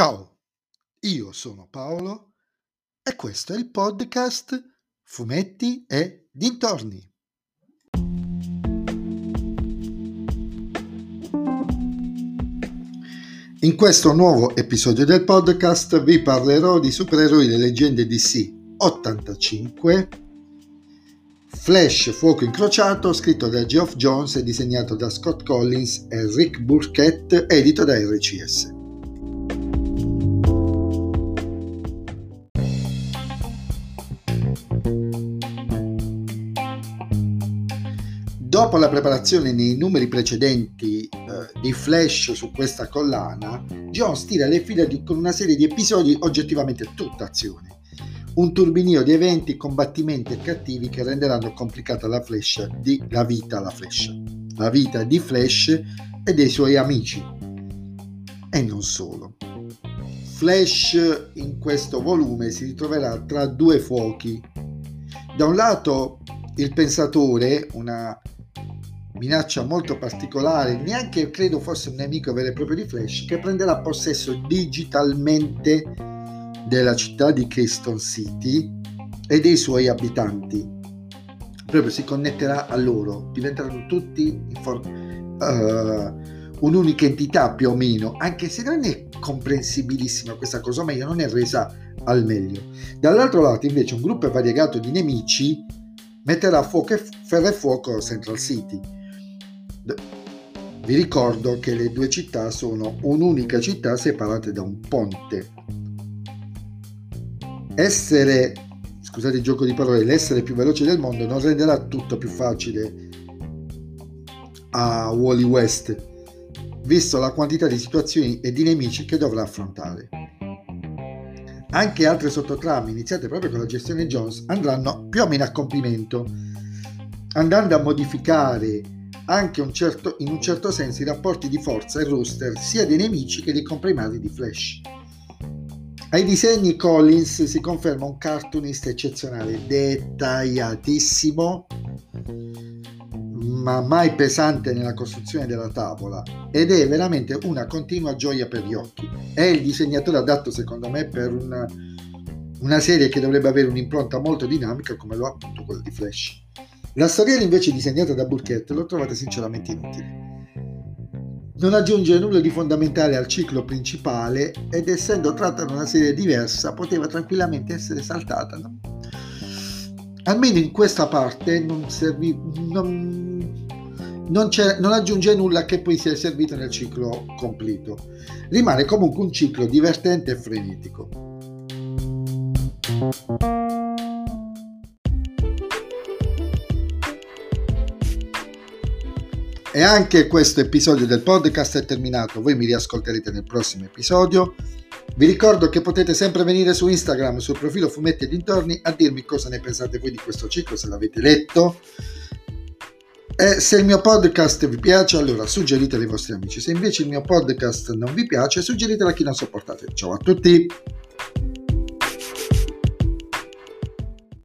Ciao, io sono Paolo e questo è il podcast Fumetti e Dintorni. In questo nuovo episodio del podcast vi parlerò di supereroi delle leggende DC 85 Flash Fuoco Incrociato, scritto da Geoff Jones e disegnato da Scott Collins e Rick Burkett, edito da RCS. Dopo la preparazione nei numeri precedenti eh, di Flash su questa collana, Jones tira le fila di, con una serie di episodi oggettivamente tutta azione un turbinio di eventi, combattimenti e cattivi che renderanno complicata la, Flash di, la vita alla Flash, la vita di Flash e dei suoi amici. E non solo. Flash in questo volume si ritroverà tra due fuochi. Da un lato il pensatore, una minaccia molto particolare, neanche credo fosse un nemico vero e proprio di Flash, che prenderà possesso digitalmente della città di Keystone City e dei suoi abitanti. Proprio si connetterà a loro, diventeranno tutti for- uh, un'unica entità più o meno, anche se non è comprensibilissima questa cosa, ma io non è resa al meglio. Dall'altro lato invece un gruppo variegato di nemici metterà fuoco e ferro e fuoco Central City. Vi ricordo che le due città sono un'unica città separate da un ponte essere, scusate il gioco di parole, l'essere più veloce del mondo non renderà tutto più facile a Wally West, visto la quantità di situazioni e di nemici che dovrà affrontare. Anche altre sottotrame iniziate proprio con la gestione Jones andranno più o meno a compimento, andando a modificare anche un certo, in un certo senso i rapporti di forza e roster sia dei nemici che dei comprimari di Flash. Ai disegni Collins si conferma un cartoonista eccezionale, dettagliatissimo, ma mai pesante nella costruzione della tavola ed è veramente una continua gioia per gli occhi. È il disegnatore adatto secondo me per una, una serie che dovrebbe avere un'impronta molto dinamica come lo ha appunto quella di Flash. La storiella invece disegnata da Burkett l'ho trovata sinceramente inutile non aggiunge nulla di fondamentale al ciclo principale ed essendo tratta da una serie diversa poteva tranquillamente essere saltata. No? Almeno in questa parte non, servì, non, non, non, aggiunge nulla che poi sia servito nel ciclo completo. Rimane comunque un ciclo divertente e frenetico. E anche questo episodio del podcast è terminato, voi mi riascolterete nel prossimo episodio. Vi ricordo che potete sempre venire su Instagram, sul profilo Fumetti e Dintorni, a dirmi cosa ne pensate voi di questo ciclo, se l'avete letto. E se il mio podcast vi piace, allora suggeritelo ai vostri amici. Se invece il mio podcast non vi piace, suggeritelo a chi non sopportate. Ciao a tutti!